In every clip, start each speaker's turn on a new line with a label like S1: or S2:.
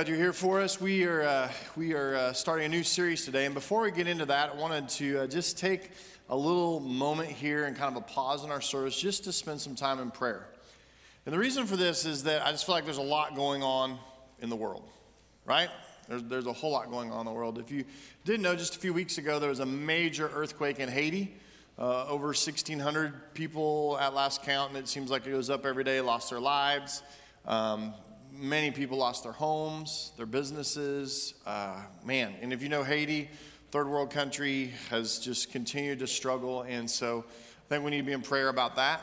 S1: Glad you're here for us. We are, uh, we are uh, starting a new series today. And before we get into that, I wanted to uh, just take a little moment here and kind of a pause in our service just to spend some time in prayer. And the reason for this is that I just feel like there's a lot going on in the world, right? There's, there's a whole lot going on in the world. If you didn't know, just a few weeks ago, there was a major earthquake in Haiti. Uh, over 1,600 people at last count, and it seems like it goes up every day, lost their lives. Um, many people lost their homes, their businesses. Uh, man, and if you know Haiti, third world country, has just continued to struggle. And so I think we need to be in prayer about that.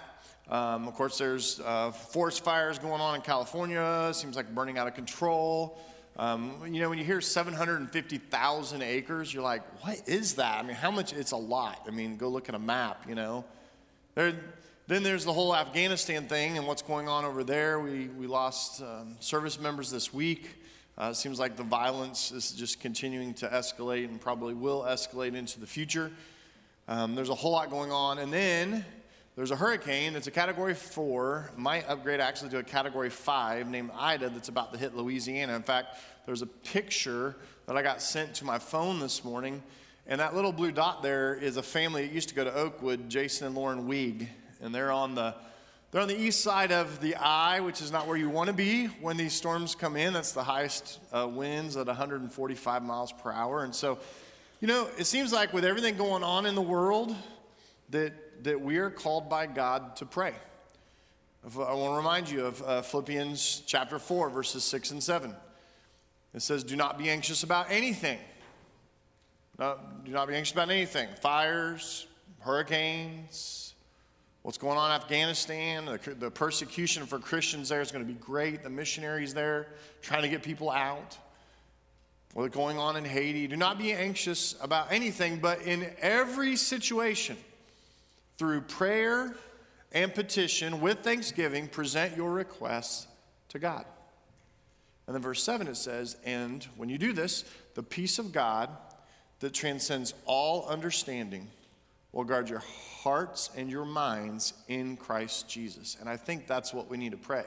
S1: Um, of course, there's uh, forest fires going on in California. Seems like burning out of control. Um, you know, when you hear 750,000 acres, you're like, what is that? I mean, how much? It's a lot. I mean, go look at a map, you know. There, then there's the whole Afghanistan thing and what's going on over there. We, we lost um, service members this week. Uh, it seems like the violence is just continuing to escalate and probably will escalate into the future. Um, there's a whole lot going on. And then there's a hurricane that's a category four, might upgrade actually to a category five named Ida that's about to hit Louisiana. In fact, there's a picture that I got sent to my phone this morning, and that little blue dot there is a family that used to go to Oakwood, Jason and Lauren Weig, and they're on the they're on the east side of the eye, which is not where you want to be when these storms come in. That's the highest uh, winds at 145 miles per hour. And so, you know, it seems like with everything going on in the world, that that we are called by God to pray. I want to remind you of uh, Philippians chapter 4, verses 6 and 7. It says, Do not be anxious about anything. No, do not be anxious about anything. Fires, hurricanes, what's going on in Afghanistan, the, the persecution for Christians there is going to be great. The missionaries there trying to get people out. What's going on in Haiti. Do not be anxious about anything, but in every situation, through prayer and petition with thanksgiving, present your requests to God. And then verse 7 it says, And when you do this, the peace of God that transcends all understanding will guard your hearts and your minds in Christ Jesus. And I think that's what we need to pray.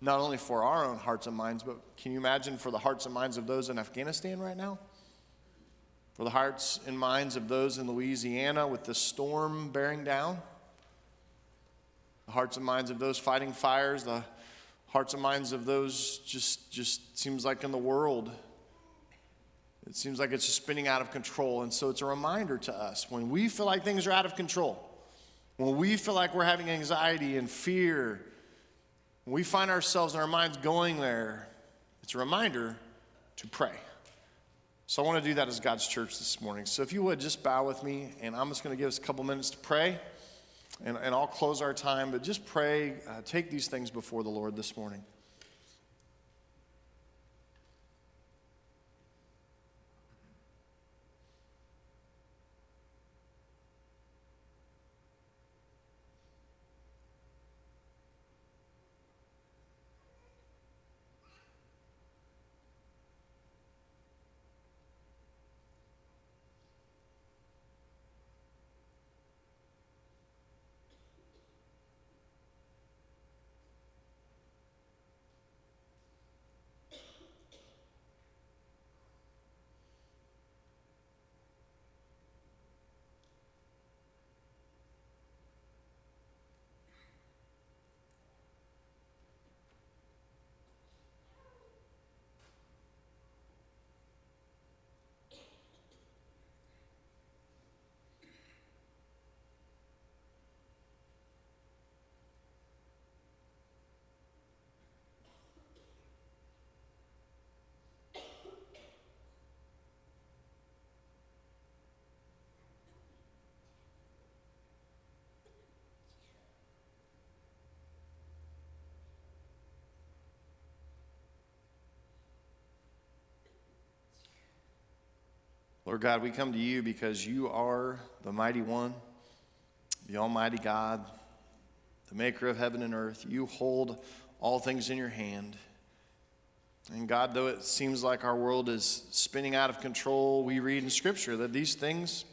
S1: Not only for our own hearts and minds, but can you imagine for the hearts and minds of those in Afghanistan right now? for the hearts and minds of those in Louisiana with the storm bearing down, the hearts and minds of those fighting fires, the hearts and minds of those just just seems like in the world it seems like it's just spinning out of control and so it's a reminder to us when we feel like things are out of control when we feel like we're having anxiety and fear when we find ourselves and our minds going there it's a reminder to pray so I want to do that as God's church this morning. So if you would just bow with me, and I'm just going to give us a couple minutes to pray, and, and I'll close our time, but just pray, uh, take these things before the Lord this morning. Lord God, we come to you because you are the mighty one, the Almighty God, the maker of heaven and earth. You hold all things in your hand. And God, though it seems like our world is spinning out of control, we read in Scripture that these things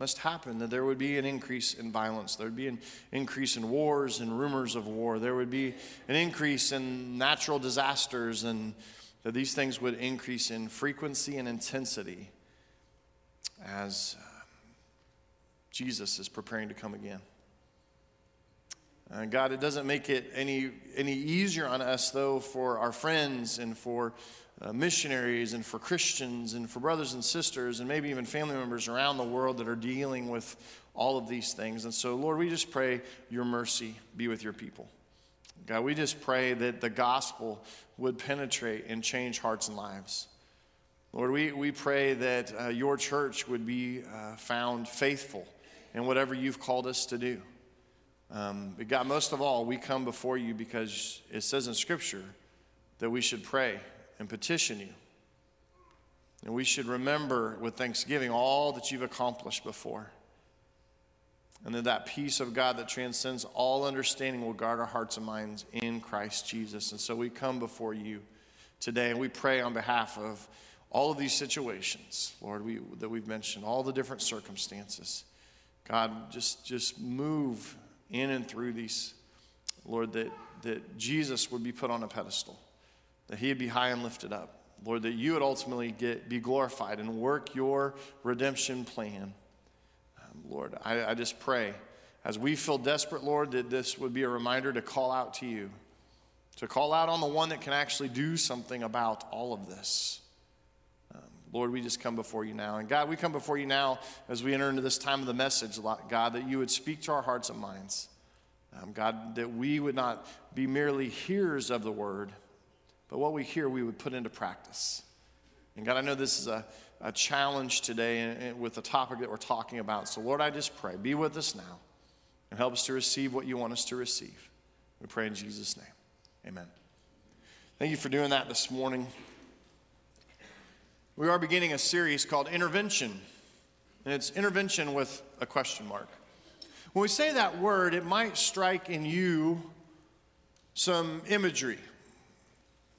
S1: must happen, that there would be an increase in violence. There would be an increase in wars and rumors of war. There would be an increase in natural disasters, and that these things would increase in frequency and intensity as uh, Jesus is preparing to come again. Uh, God, it doesn't make it any, any easier on us, though, for our friends and for uh, missionaries and for Christians and for brothers and sisters and maybe even family members around the world that are dealing with all of these things. And so, Lord, we just pray your mercy be with your people. God, we just pray that the gospel would penetrate and change hearts and lives. Lord, we, we pray that uh, your church would be uh, found faithful in whatever you've called us to do. Um, but God, most of all, we come before you because it says in Scripture that we should pray and petition you. And we should remember with thanksgiving all that you've accomplished before. And that that peace of God that transcends all understanding will guard our hearts and minds in Christ Jesus. And so we come before you today and we pray on behalf of all of these situations, Lord, we, that we've mentioned, all the different circumstances. God, just, just move in and through these, Lord, that, that Jesus would be put on a pedestal that he would be high and lifted up. Lord, that you would ultimately get, be glorified and work your redemption plan. Um, Lord, I, I just pray as we feel desperate, Lord, that this would be a reminder to call out to you, to call out on the one that can actually do something about all of this. Lord, we just come before you now. And God, we come before you now as we enter into this time of the message, God, that you would speak to our hearts and minds. Um, God, that we would not be merely hearers of the word but what we hear, we would put into practice. And God, I know this is a, a challenge today with the topic that we're talking about. So, Lord, I just pray, be with us now and help us to receive what you want us to receive. We pray in Jesus' name. Amen. Thank you for doing that this morning. We are beginning a series called Intervention, and it's intervention with a question mark. When we say that word, it might strike in you some imagery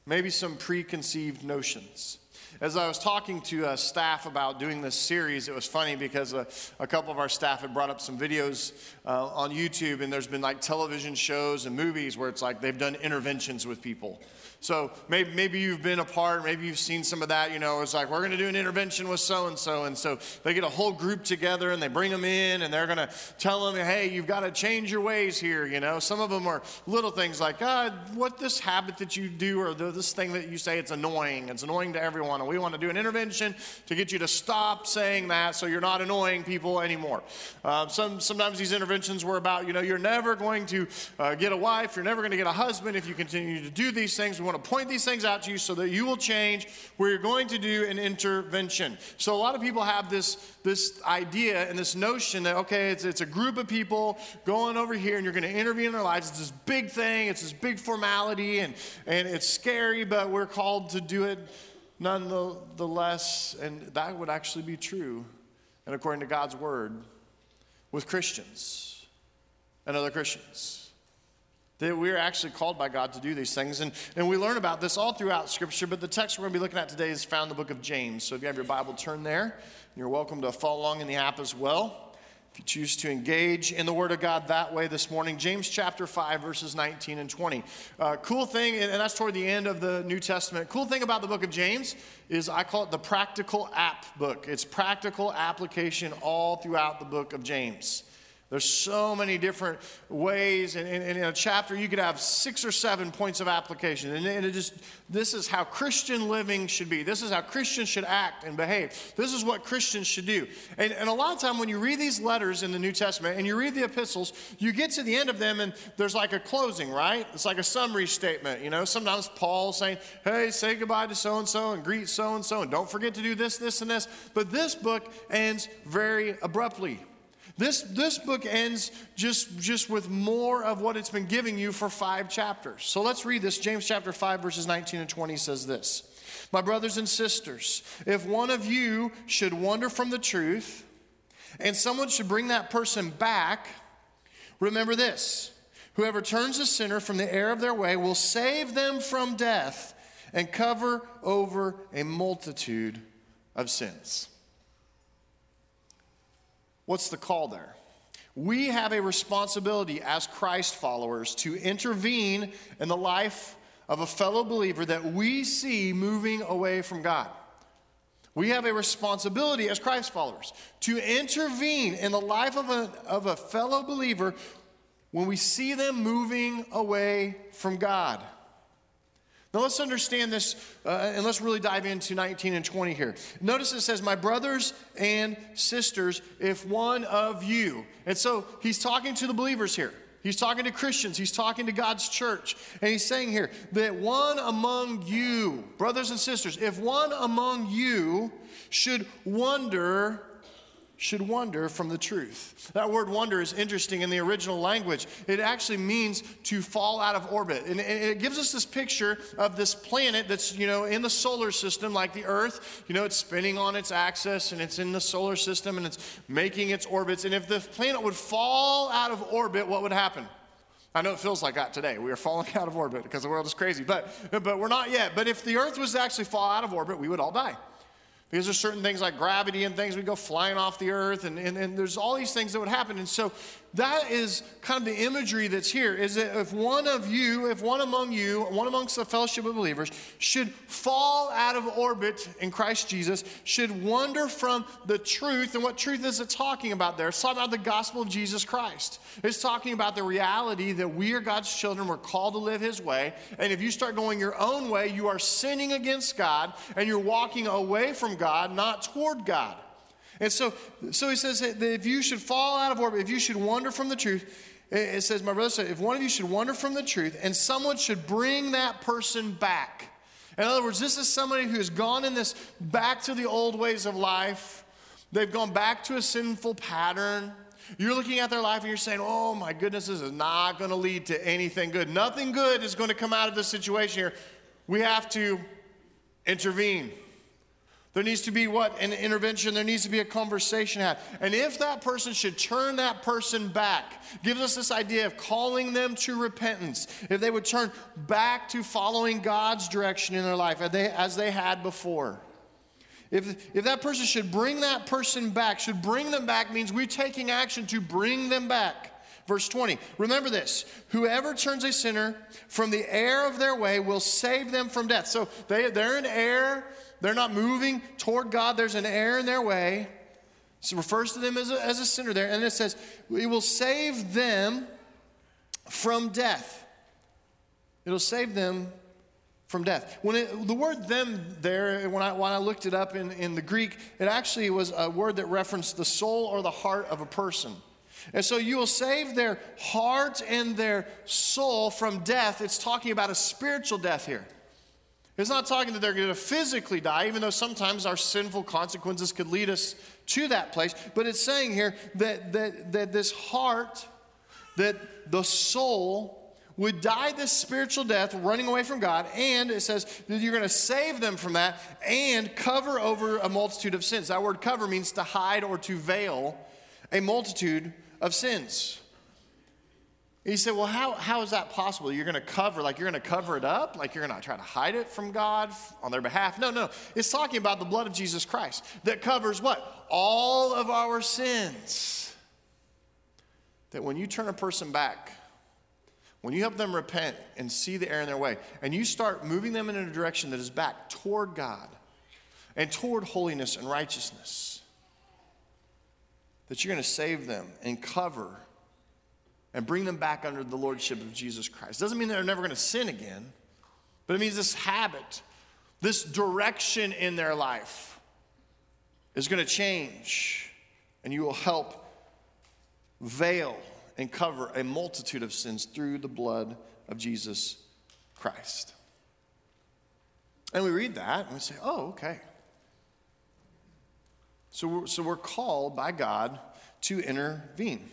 S1: maybe some preconceived notions. As I was talking to staff about doing this series, it was funny because a couple of our staff had brought up some videos uh, on YouTube, and there's been like television shows and movies where it's like they've done interventions with people. So maybe, maybe you've been a part, maybe you've seen some of that. You know, it's like, we're going to do an intervention with so and so. And so they get a whole group together and they bring them in and they're going to tell them, hey, you've got to change your ways here. You know, some of them are little things like, God, what this habit that you do or this thing that you say, it's annoying. It's annoying to everyone. And we want to do an intervention to get you to stop saying that so you're not annoying people anymore. Uh, some, sometimes these interventions were about, you know, you're never going to uh, get a wife, you're never going to get a husband if you continue to do these things. We want to point these things out to you so that you will change. We're going to do an intervention. So a lot of people have this, this idea and this notion that, okay, it's, it's a group of people going over here and you're going to intervene in their lives. It's this big thing, it's this big formality, and, and it's scary, but we're called to do it nonetheless. And that would actually be true. And according to God's word, with Christians and other Christians. That we're actually called by God to do these things. And, and we learn about this all throughout Scripture, but the text we're going to be looking at today is found in the book of James. So if you have your Bible, turn there. You're welcome to follow along in the app as well. If you choose to engage in the Word of God that way this morning, James chapter 5, verses 19 and 20. Uh, cool thing, and that's toward the end of the New Testament. Cool thing about the book of James is I call it the practical app book. It's practical application all throughout the book of James. There's so many different ways, and, in a chapter you could have six or seven points of application. And, it just this is how Christian living should be. This is how Christians should act and behave. This is what Christians should do. And, and a lot of time when you read these letters in the New Testament and you read the epistles, you get to the end of them and there's like a closing, right? It's like a summary statement. You know, sometimes Paul saying, "Hey, say goodbye to so and so and greet so and so, and don't forget to do this, this, and this." But this book ends very abruptly. This, this book ends just, just with more of what it's been giving you for five chapters. So let's read this. James chapter 5, verses 19 and 20 says this My brothers and sisters, if one of you should wander from the truth and someone should bring that person back, remember this whoever turns a sinner from the error of their way will save them from death and cover over a multitude of sins. What's the call there? We have a responsibility as Christ followers to intervene in the life of a fellow believer that we see moving away from God. We have a responsibility as Christ followers to intervene in the life of a, of a fellow believer when we see them moving away from God. Now let's understand this uh, and let's really dive into 19 and 20 here. Notice it says, My brothers and sisters, if one of you. And so he's talking to the believers here. He's talking to Christians. He's talking to God's church. And he's saying here that one among you, brothers and sisters, if one among you should wonder should wander from the truth. That word wonder is interesting in the original language. It actually means to fall out of orbit. And it gives us this picture of this planet that's, you know, in the solar system like the Earth. You know, it's spinning on its axis and it's in the solar system and it's making its orbits. And if the planet would fall out of orbit, what would happen? I know it feels like that today. We are falling out of orbit because the world is crazy, but, but we're not yet. But if the Earth was to actually fall out of orbit, we would all die. Because there's certain things like gravity and things, we go flying off the earth, and, and, and there's all these things that would happen. And so that is kind of the imagery that's here is that if one of you, if one among you, one amongst the fellowship of believers, should fall out of orbit in Christ Jesus, should wander from the truth, and what truth is it talking about there? It's talking about the gospel of Jesus Christ. It's talking about the reality that we are God's children, we're called to live His way, and if you start going your own way, you are sinning against God, and you're walking away from God, not toward God. And so, so he says that if you should fall out of orbit, if you should wander from the truth, it says, my brother said, if one of you should wander from the truth and someone should bring that person back. In other words, this is somebody who has gone in this back to the old ways of life. They've gone back to a sinful pattern. You're looking at their life and you're saying, oh my goodness, this is not going to lead to anything good. Nothing good is going to come out of this situation here. We have to intervene. There needs to be what? An intervention. There needs to be a conversation had. And if that person should turn that person back, gives us this idea of calling them to repentance. If they would turn back to following God's direction in their life as they, as they had before. If, if that person should bring that person back, should bring them back means we're taking action to bring them back. Verse 20, remember this whoever turns a sinner from the error of their way will save them from death. So they, they're in error, they're not moving toward God. There's an error in their way. So it refers to them as a, as a sinner there. And it says, We will save them from death. It'll save them from death. When it, the word them there, when I, when I looked it up in, in the Greek, it actually was a word that referenced the soul or the heart of a person. And so you will save their heart and their soul from death. It's talking about a spiritual death here. It's not talking that they're going to physically die, even though sometimes our sinful consequences could lead us to that place. But it's saying here that, that, that this heart, that the soul, would die this spiritual death running away from God, and it says that you're going to save them from that and cover over a multitude of sins. That word cover means to hide or to veil a multitude of sins. He said, Well, how, how is that possible? You're going to cover, like you're going to cover it up? Like you're going to try to hide it from God on their behalf? No, no. It's talking about the blood of Jesus Christ that covers what? All of our sins. That when you turn a person back, when you help them repent and see the error in their way, and you start moving them in a direction that is back toward God and toward holiness and righteousness, that you're going to save them and cover and bring them back under the lordship of Jesus Christ. Doesn't mean they're never going to sin again, but it means this habit, this direction in their life is going to change, and you will help veil and cover a multitude of sins through the blood of Jesus Christ. And we read that and we say, oh, okay. So we're, so we're called by God to intervene.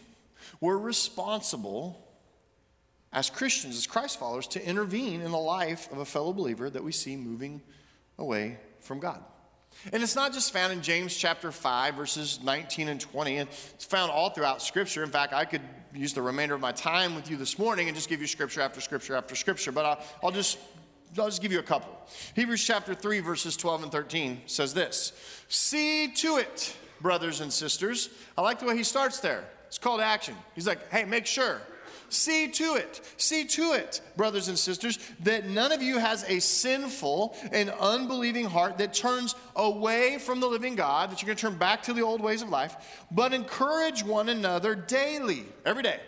S1: We're responsible as Christians, as Christ followers, to intervene in the life of a fellow believer that we see moving away from God. And it's not just found in James chapter 5, verses 19 and 20. It's found all throughout Scripture. In fact, I could use the remainder of my time with you this morning and just give you scripture after scripture after scripture, but I'll, I'll just I'll just give you a couple. Hebrews chapter 3, verses 12 and 13 says this See to it brothers and sisters. I like the way he starts there. It's called action. He's like, hey, make sure. See to it, see to it, brothers and sisters, that none of you has a sinful and unbelieving heart that turns away from the living God, that you're going to turn back to the old ways of life, but encourage one another daily, every day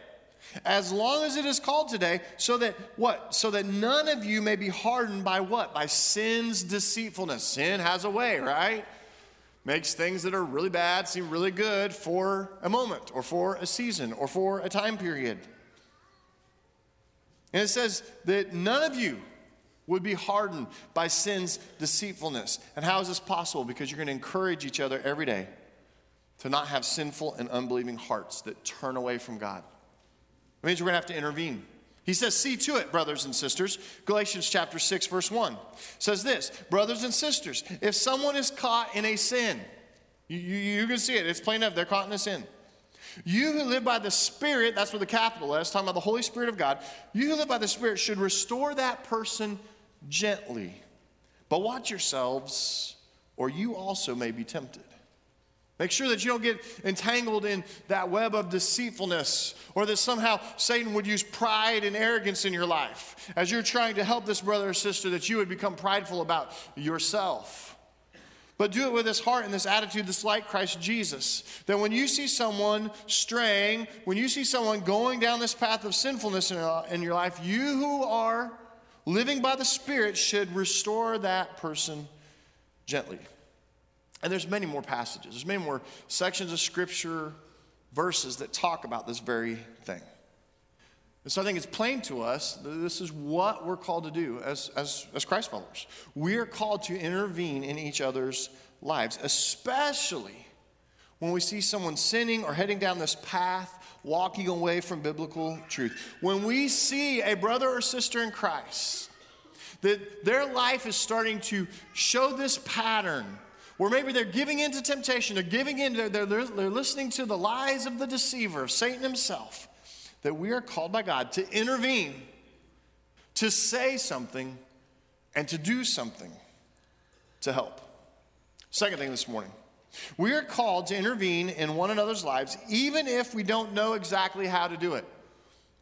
S1: as long as it is called today, so that what? So that none of you may be hardened by what? By sin's deceitfulness. Sin has a way, right? Makes things that are really bad seem really good for a moment, or for a season, or for a time period. And it says that none of you would be hardened by sin's deceitfulness. And how is this possible? Because you're going to encourage each other every day to not have sinful and unbelieving hearts that turn away from God. It means we're going to have to intervene. He says, See to it, brothers and sisters. Galatians chapter 6, verse 1 says this Brothers and sisters, if someone is caught in a sin, you, you, can see it, it's plain enough, they're caught in a sin. You who live by the Spirit, that's where the capital is, talking about the Holy Spirit of God, you who live by the Spirit should restore that person gently. But watch yourselves, or you also may be tempted. Make sure that you don't get entangled in that web of deceitfulness or that somehow Satan would use pride and arrogance in your life as you're trying to help this brother or sister that you would become prideful about yourself. But do it with this heart and this attitude that's like Christ Jesus. That when you see someone straying, when you see someone going down this path of sinfulness in uh, your life, you who are living by the Spirit should restore that person gently. And there's many more passages, there's many more sections of scripture, verses that talk about this very thing. And so I think it's plain to us that this is what we're called to do as, as, as Christ followers. We are called to intervene in each other's lives, especially when we see someone sinning or heading down this path, walking away from biblical truth. When we see a brother or sister in Christ, that their life is starting to show this pattern where maybe they're giving in to temptation, they're giving in, they're, they're, they're listening to the lies of the deceiver, of Satan himself, that we are called by God to intervene, to say something, and to do something to help. Second thing this morning. We are called to intervene in one another's lives, even if we don't know exactly how to do it.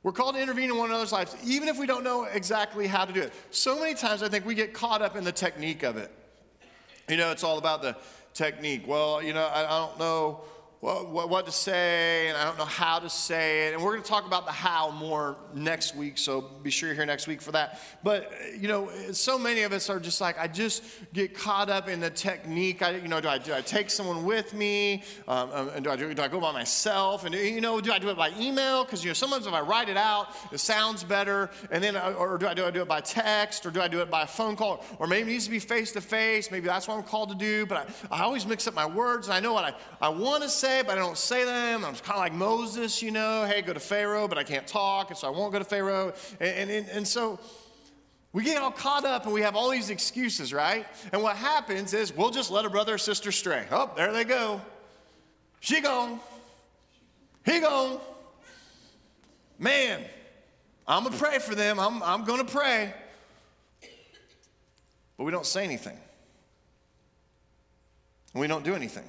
S1: We're called to intervene in one another's lives, even if we don't know exactly how to do it. So many times I think we get caught up in the technique of it. You know, it's all about the technique. Well, you know, I, I don't know what, to say, and I don't know how to say it. And we're going to talk about the how more next week, so be sure you're here next week for that. But, you know, so many of us are just like, I just get caught up in the technique. I, you know, do I, do I take someone with me? Um, um and do I, do, do I go by myself? And, you know, do I do it by email? Because, you know, sometimes if I write it out, it sounds better. And then, uh, or do I do, I do it by text? Or do I do it by phone call? Or maybe it needs to be face to face. Maybe that's what I'm called to do. But I, I always mix up my words, and I know what I, I want to say say, but I don't say them. I'm kind of like Moses, you know, hey, go to Pharaoh, but I can't talk, and so I won't go to Pharaoh. And, and, and so we get all caught up and we have all these excuses, right? And what happens is we'll just let a brother or sister stray. Oh, there they go. She gone. He gone. Man, I'm going to pray for them. I'm, I'm going to pray. But we don't say anything. We don't do anything.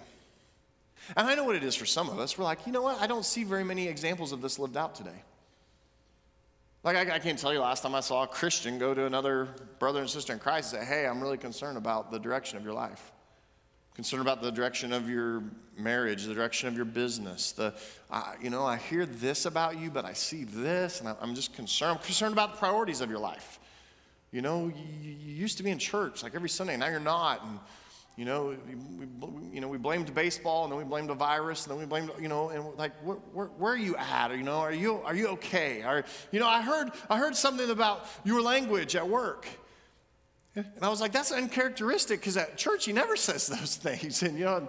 S1: And I know what it is for some of us. We're like, you know what? I don't see very many examples of this lived out today. Like, I, I, can't tell you last time I saw a Christian go to another brother and sister in Christ and say, hey, I'm really concerned about the direction of your life. Concerned about the direction of your marriage, the direction of your business. The, uh, you know, I hear this about you, but I see this, and I, I'm just concerned. I'm concerned about the priorities of your life. You know, you, you used to be in church like every Sunday, now you're not. And you know, we, you know, we blamed baseball, and then we blamed a virus, and then we blamed, you know, and like, where, where, where, are you at? You know, are you, are you okay? Are, you know, I heard, I heard something about your language at work. And I was like, that's uncharacteristic because at church he never says those things. And, you know,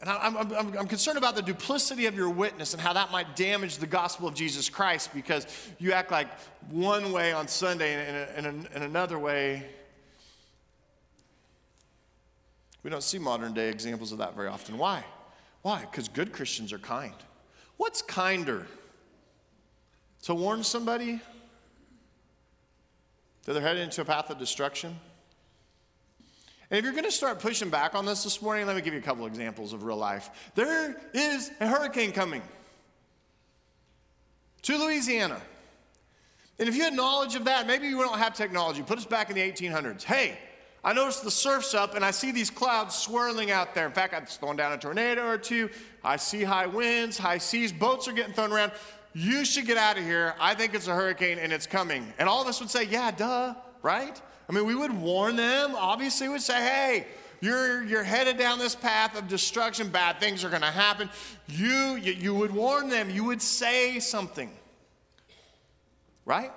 S1: and I'm, I'm, I'm, concerned about the duplicity of your witness and how that might damage the gospel of Jesus Christ because you act like one way on Sunday and, and, and another way we don't see modern day examples of that very often. Why? Why? Because good Christians are kind. What's kinder? To warn somebody that they're headed into a path of destruction? And if you're going to start pushing back on this this morning, let me give you a couple examples of real life. There is a hurricane coming to Louisiana. And if you had knowledge of that, maybe you don't have technology. Put us back in the 1800s. Hey, I notice the surf's up and I see these clouds swirling out there. In fact, it's throwing down a tornado or two. I see high winds, high seas, boats are getting thrown around. You should get out of here. I think it's a hurricane and it's coming. And all of us would say, Yeah, duh, right? I mean, we would warn them. Obviously, we would say, Hey, you're, you're headed down this path of destruction. Bad things are going to happen. You, you, you would warn them. You would say something. Right?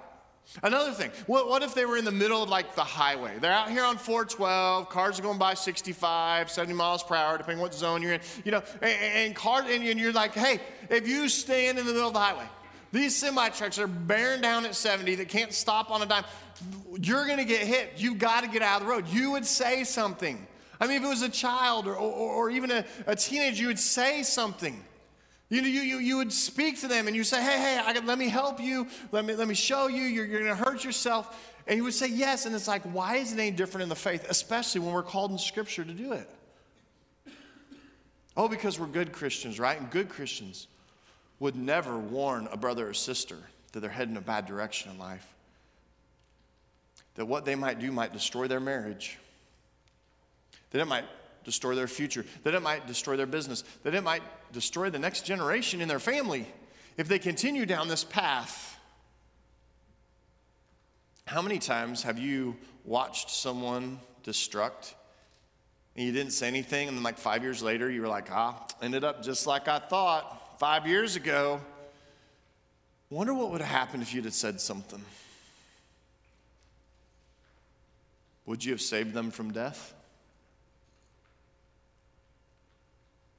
S1: Another thing, what, what if they were in the middle of like the highway? They're out here on 412, cars are going by 65, 70 miles per hour, depending what zone you're in. You know, and, and cars, and you're like, hey, if you stand in the middle of the highway, these semi trucks are bearing down at 70 that can't stop on a dime. You're going to get hit. You've got to get out of the road. You would say something. I mean, if it was a child or, or, or even a, a teenager, you would say something. You, you, you, you would speak to them and you say, hey, hey, I, let me help you. Let me, let me show you. You're, you're going to hurt yourself. And you would say yes. And it's like, why is it any different in the faith, especially when we're called in Scripture to do it? Oh, because we're good Christians, right? And good Christians would never warn a brother or sister that they're heading a bad direction in life. That what they might do might destroy their marriage. That it might destroy their future, that it might destroy their business, that it might destroy the next generation in their family if they continue down this path. How many times have you watched someone destruct and you didn't say anything, and then like five years later, you were like, ah, ended up just like I thought five years ago. Wonder what would have happened if you'd have said something. Would you have saved them from death?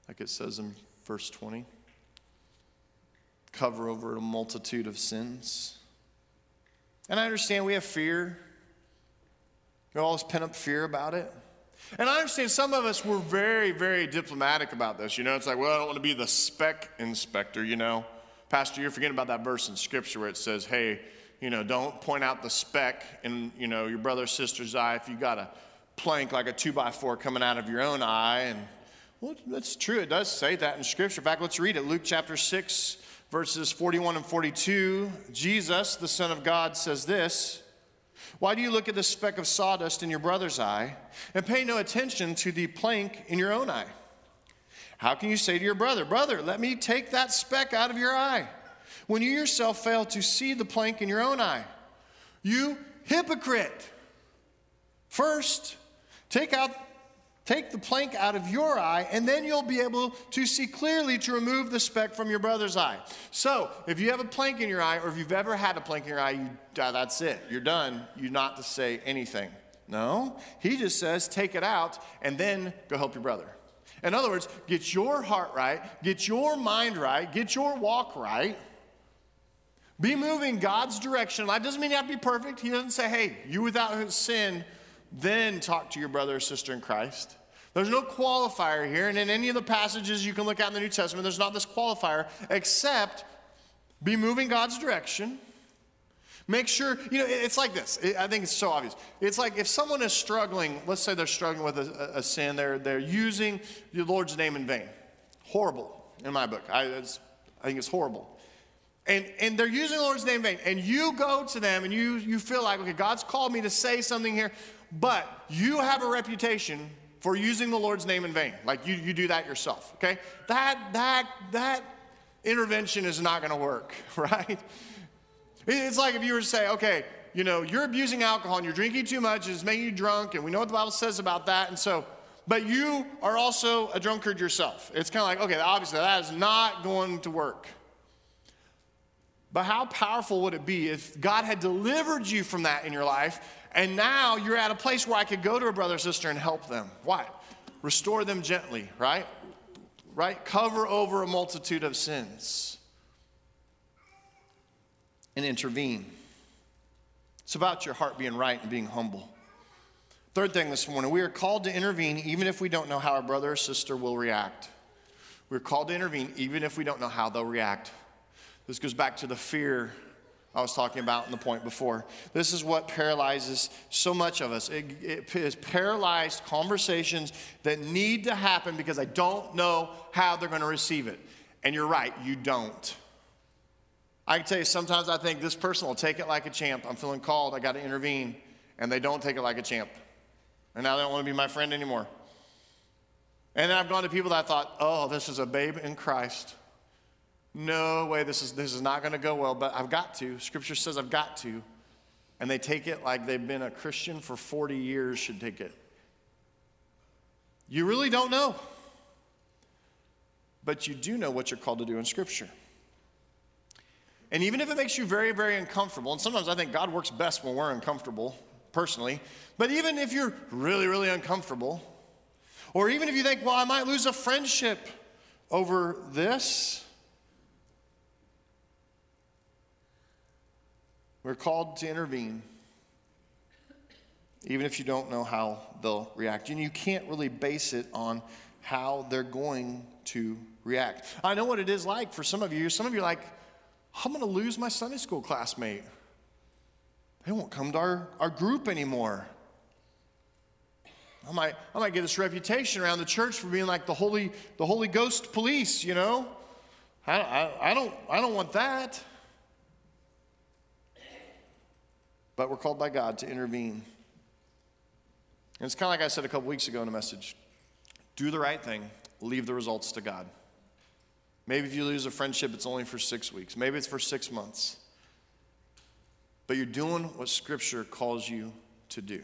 S1: Like it says in verse 20. Cover over a multitude of sins. And I understand we have fear. We all this pent up fear about it. And I understand some of us were very, very diplomatic about this. You know, it's like, well, I don't want to be the speck inspector, you know. Pastor, you're forgetting about that verse in Scripture where it says, hey, you know, don't point out the speck in, you know, your brother sister's eye if you got a plank like a two by four coming out of your own eye and well, that's true. It does say that in Scripture. In fact, let's read it. Luke chapter 6, verses 41 and 42. Jesus, the Son of God, says this Why do you look at the speck of sawdust in your brother's eye and pay no attention to the plank in your own eye? How can you say to your brother, Brother, let me take that speck out of your eye, when you yourself fail to see the plank in your own eye? You hypocrite! First, take out Take the plank out of your eye, and then you'll be able to see clearly to remove the speck from your brother's eye. So, if you have a plank in your eye, or if you've ever had a plank in your eye, you, uh, that's it. You're done. You're not to say anything. No, he just says, take it out, and then go help your brother. In other words, get your heart right, get your mind right, get your walk right. Be moving God's direction. That doesn't mean you have to be perfect. He doesn't say, hey, you without sin then talk to your brother or sister in Christ. There's no qualifier here, and in any of the passages you can look at in the New Testament, there's not this qualifier, except be moving God's direction. Make sure, you know, it's like this. I think it's so obvious. It's like if someone is struggling, let's say they're struggling with a, a sin, they're, they're using the Lord's name in vain. Horrible in my book. I, I think it's horrible. And, and they're using the Lord's name in vain. And you go to them and you, you feel like, okay, God's called me to say something here. But you have a reputation for using the Lord's name in vain. Like you, you do that yourself, okay? That, that, that intervention is not gonna work, right? It's like if you were to say, okay, you know, you're abusing alcohol and you're drinking too much, it's making you drunk, and we know what the Bible says about that, and so, but you are also a drunkard yourself. It's kind of like, okay, obviously that is not going to work. But how powerful would it be if God had delivered you from that in your life and now you're at a place where I could go to a brother or sister and help them. Why? Restore them gently, right? Right? Cover over a multitude of sins and intervene. It's about your heart being right and being humble. Third thing this morning, we are called to intervene even if we don't know how our brother or sister will react. We're called to intervene even if we don't know how they'll react. This goes back to the fear I was talking about in the point before. This is what paralyzes so much of us. It, it has paralyzed conversations that need to happen because I don't know how they're going to receive it. And you're right, you don't. I can tell you, sometimes I think this person will take it like a champ. I'm feeling called, I got to intervene. And they don't take it like a champ. And now they don't want to be my friend anymore. And then I've gone to people that I thought, oh, this is a babe in Christ. No way, this is, this is not going to go well, but I've got to. Scripture says I've got to. And they take it like they've been a Christian for 40 years, should take it. You really don't know. But you do know what you're called to do in Scripture. And even if it makes you very, very uncomfortable, and sometimes I think God works best when we're uncomfortable, personally, but even if you're really, really uncomfortable, or even if you think, well, I might lose a friendship over this, we're called to intervene, even if you don't know how they'll react. And you can't really base it on how they're going to react. I know what it is like for some of you. Some of you are like, I'm going to lose my Sunday school classmate. They won't come to our, our group anymore. I might, I might get this reputation around the church for being like the Holy, the Holy Ghost police, you know? I, I, I, don't, I don't want that. But we're called by God to intervene. And it's kind of like I said a couple weeks ago in a message do the right thing, leave the results to God. Maybe if you lose a friendship, it's only for six weeks, maybe it's for six months. But you're doing what Scripture calls you to do.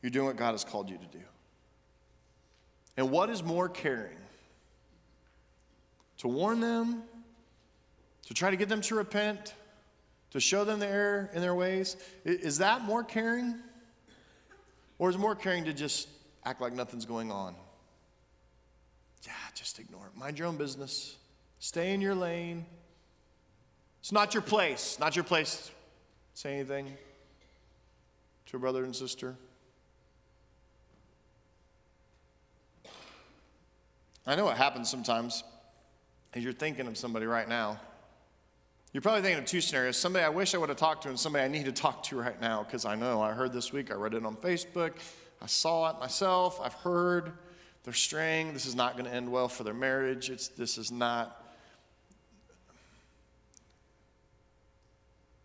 S1: You're doing what God has called you to do. And what is more caring? To warn them, to try to get them to repent, to show them the error in their ways? Is that more caring? Or is it more caring to just act like nothing's going on? Yeah, just ignore it. Mind your own business. Stay in your lane. It's not your place, not your place say anything to a brother and sister. I know what happens sometimes as you're thinking of somebody right now. You're probably thinking of two scenarios somebody I wish I would have talked to, and somebody I need to talk to right now because I know I heard this week, I read it on Facebook, I saw it myself, I've heard they're straying. This is not going to end well for their marriage. It's, this is not.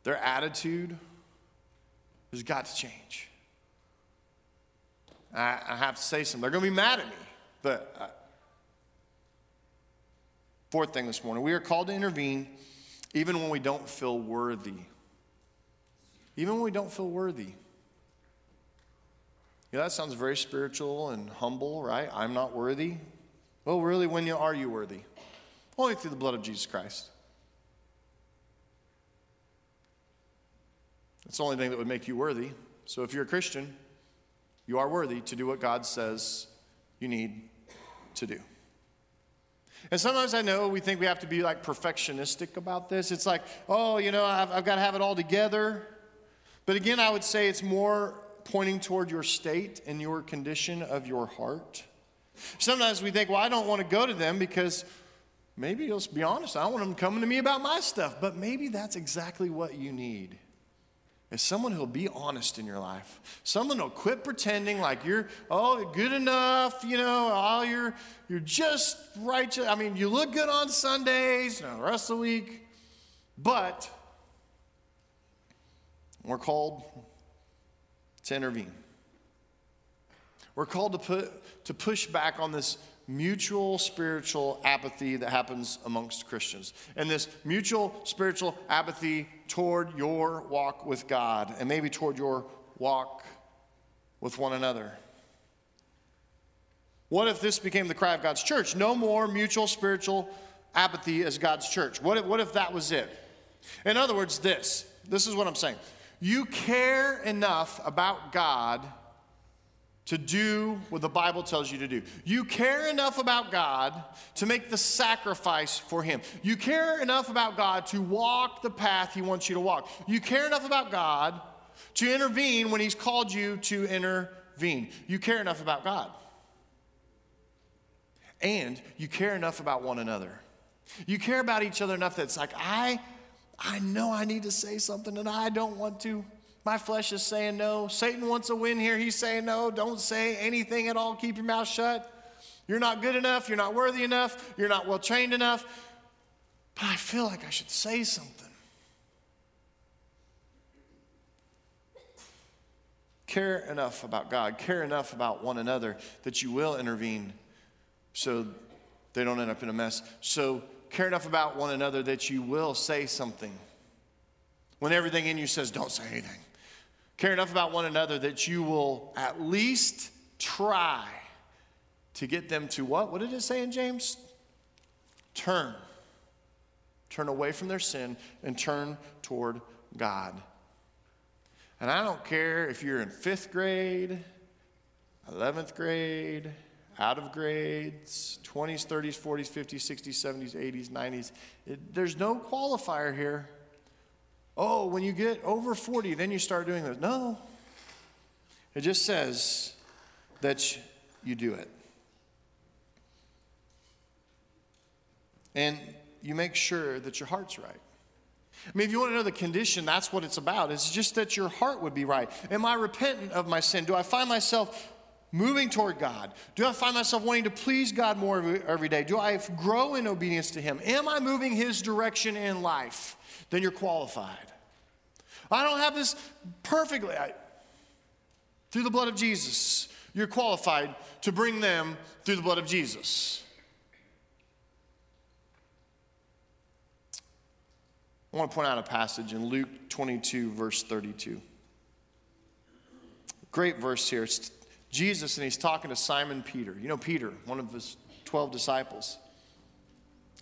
S1: Their attitude has got to change. I, I have to say something. They're going to be mad at me, but. Uh, fourth thing this morning we are called to intervene even when we don't feel worthy. Even when we don't feel worthy. Yeah, that sounds very spiritual and humble, right? I'm not worthy. Well, really, when you, are you worthy? Only through the blood of Jesus Christ. It's the only thing that would make you worthy. So if you're a Christian, you are worthy to do what God says you need to do. And sometimes I know we think we have to be like perfectionistic about this. It's like, oh, you know, I've, I've got to have it all together. But again, I would say it's more pointing toward your state and your condition of your heart. Sometimes we think, well, I don't want to go to them because maybe, let's be honest, I don't want them coming to me about my stuff. But maybe that's exactly what you need. Is someone who'll be honest in your life. Someone who'll quit pretending like you're, oh, good enough, you know, oh, you're, you're just righteous. I mean, you look good on Sundays, you know, the rest of the week. But we're called to intervene. We're called to, put, to push back on this mutual spiritual apathy that happens amongst Christians. And this mutual spiritual apathy toward your walk with God and maybe toward your walk with one another. What if this became the cry of God's church? No more mutual spiritual apathy as God's church. What if, what if that was it? In other words, this this is what I'm saying. You care enough about God to do what the Bible tells you to do. You care enough about God to make the sacrifice for Him. You care enough about God to walk the path He wants you to walk. You care enough about God to intervene when He's called you to intervene. You care enough about God. And you care enough about one another. You care about each other enough that it's like, I I know I need to say something and I don't want to. My flesh is saying no. Satan wants a win here. He's saying no. Don't say anything at all. Keep your mouth shut. You're not good enough. You're not worthy enough. You're not well trained enough. But I feel like I should say something. Care enough about God, care enough about one another that you will intervene so they don't end up in a mess. So care enough about one another that you will say something. When everything in you says, don't say anything. Care enough about one another that you will at least try to get them to what? What did it say in James? Turn. Turn away from their sin and turn toward God. And I don't care if you're in fifth grade, 11th grade, out of grades, 20s, 30s, 40s, 50s, 60s, 70s, 80s, 90s. It, there's no qualifier here. Oh, when you get over 40, then you start doing this. No. It just says that you do it. And you make sure that your heart's right. I mean, if you want to know the condition, that's what it's about. It's just that your heart would be right. Am I repentant of my sin? Do I find myself moving toward God? Do I find myself wanting to please God more every, day? Do I grow in obedience to Him? Am I moving His direction in life? Then you're qualified. I don't have this perfectly. I, through the blood of Jesus, you're qualified to bring them through the blood of Jesus. I want to point out a passage in Luke 22, verse 32. Great verse here. It's Jesus, and he's talking to Simon Peter. You know, Peter, one of his 12 disciples.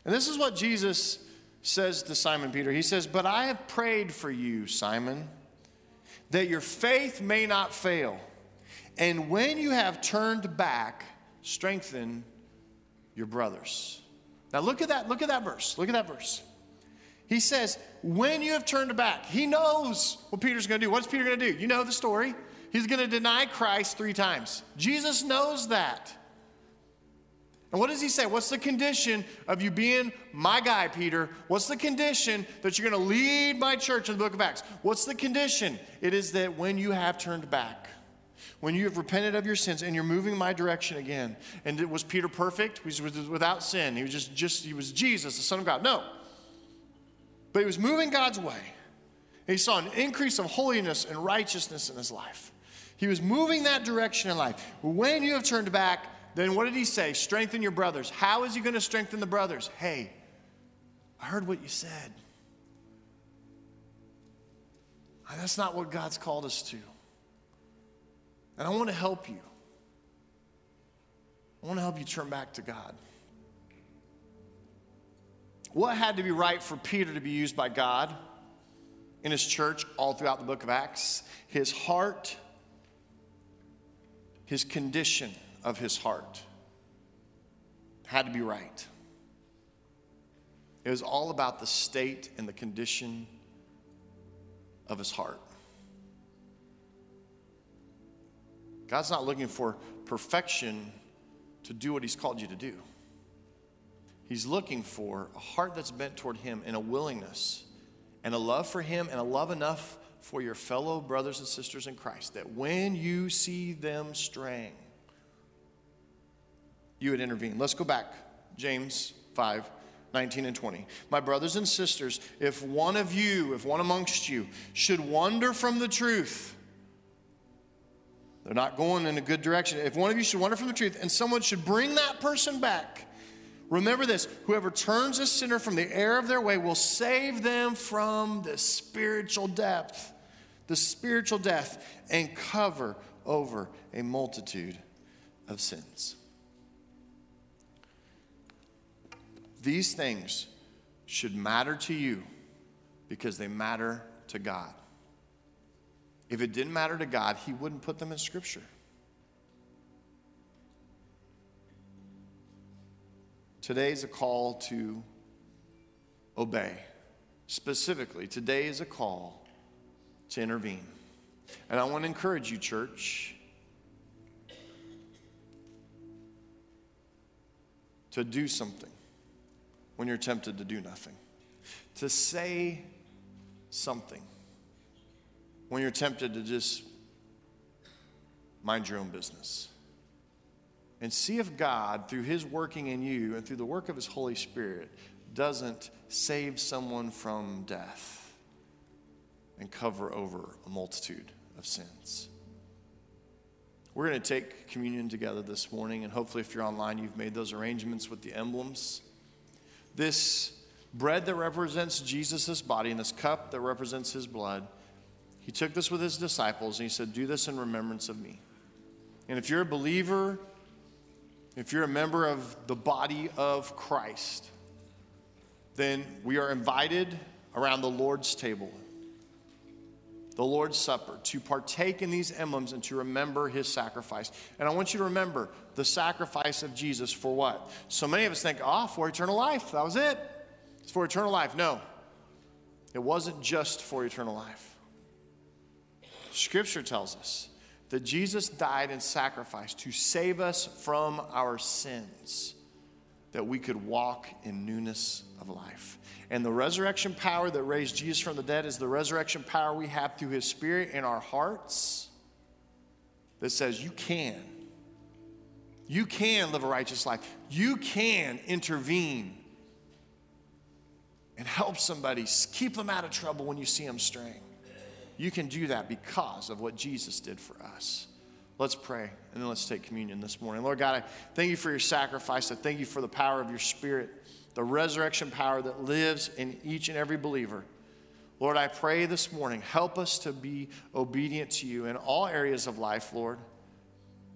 S1: And this is what Jesus says to Simon Peter. He says, But I have prayed for you, Simon, that your faith may not fail. And when you have turned back, strengthen your brothers. Now look at that, look at that verse. Look at that verse. He says, when you have turned back, he knows what Peter's to do. What's Peter to do? You know the story. He's to deny Christ three times. Jesus knows that. And what does he say? What's the condition of you being my guy, Peter? What's the condition that you're going to lead my church in the book of Acts? What's the condition? It is that when you have turned back, when you have repented of your sins and you're moving my direction again. And was Peter perfect? He was without sin. He was just, just he was Jesus, the Son of God. No. But he was moving God's way. He saw an increase of holiness and righteousness in his life. He was moving that direction in life. When you have turned back, then what did he say? Strengthen your brothers. How is he going to strengthen the brothers? Hey, I heard what you said. That's not what God's called us to. And I want to help you. I want to help you turn back to God. What had to be right for Peter to be used by God in his church all throughout the book of Acts? His heart, his condition of his heart had to be right. It was all about the state and the condition of his heart. God's not looking for perfection to do what he's called you to do. He's looking for a heart that's bent toward Him and a willingness and a love for Him and a love enough for your fellow brothers and sisters in Christ that when you see them straying, you would intervene. Let's go back. James 5 19 and 20. My brothers and sisters, if one of you, if one amongst you, should wander from the truth, they're not going in a good direction. If one of you should wander from the truth and someone should bring that person back, Remember this whoever turns a sinner from the error of their way will save them from the spiritual depth, the spiritual death, and cover over a multitude of sins. These things should matter to you because they matter to God. If it didn't matter to God, He wouldn't put them in Scripture. Today is a call to obey. Specifically, today is a call to intervene. And I want to encourage you, church, to do something when you're tempted to do nothing. To say something when you're tempted to just mind your own business. And see if God, through His working in you and through the work of His Holy Spirit, doesn't save someone from death and cover over a multitude of sins. We're going to take communion together this morning, and hopefully, if you're online, you've made those arrangements with the emblems. This bread that represents Jesus' body and this cup that represents his blood, he took this with his disciples and he said, Do this in remembrance of me. And if you're a believer, if you're a member of the body of Christ, then we are invited around the Lord's table, the Lord's Supper, to partake in these emblems and to remember his sacrifice. And I want you to remember the sacrifice of Jesus for what? So many of us think, oh, for eternal life. That was it. It's for eternal life. No, it wasn't just for eternal life. Scripture tells us that Jesus died and sacrificed to save us from our sins, that we could walk in newness of life. And the resurrection power that raised Jesus from the dead is the resurrection power we have through his spirit in our hearts that says you can. You can live a righteous life. You can intervene and help somebody, keep them out of trouble when you see them straying. You can do that because of what Jesus did for us. Let's pray and then let's take communion this morning. Lord God, I thank you for your sacrifice. I thank you for the power of your spirit, the resurrection power that lives in each and every believer. Lord, I pray this morning, help us to be obedient to you in all areas of life, Lord.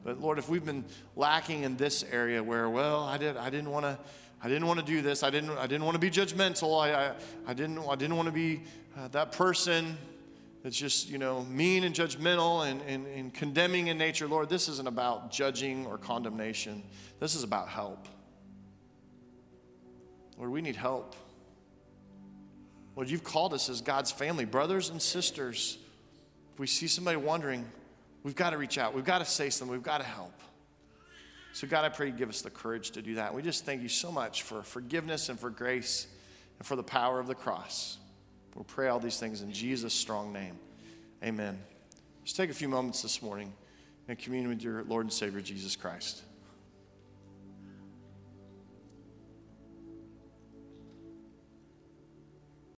S1: But Lord, if we've been lacking in this area where, well, I, did, I didn't want to. I didn't want to do this. I didn't, I didn't want to be judgmental. I, I, I, didn't, I didn't want to be uh, that person that's just, you know, mean and judgmental and, and, and condemning in nature. Lord, this isn't about judging or condemnation. This is about help. Lord, we need help. Lord, you've called us as God's family, brothers and sisters. If we see somebody wondering, we've got to reach out. We've got to say something. We've got to help. So, God, I pray you give us the courage to do that. We just thank you so much for forgiveness and for grace and for the power of the cross. We'll pray all these things in Jesus' strong name. Amen. Just take a few moments this morning and commune with your Lord and Savior, Jesus Christ.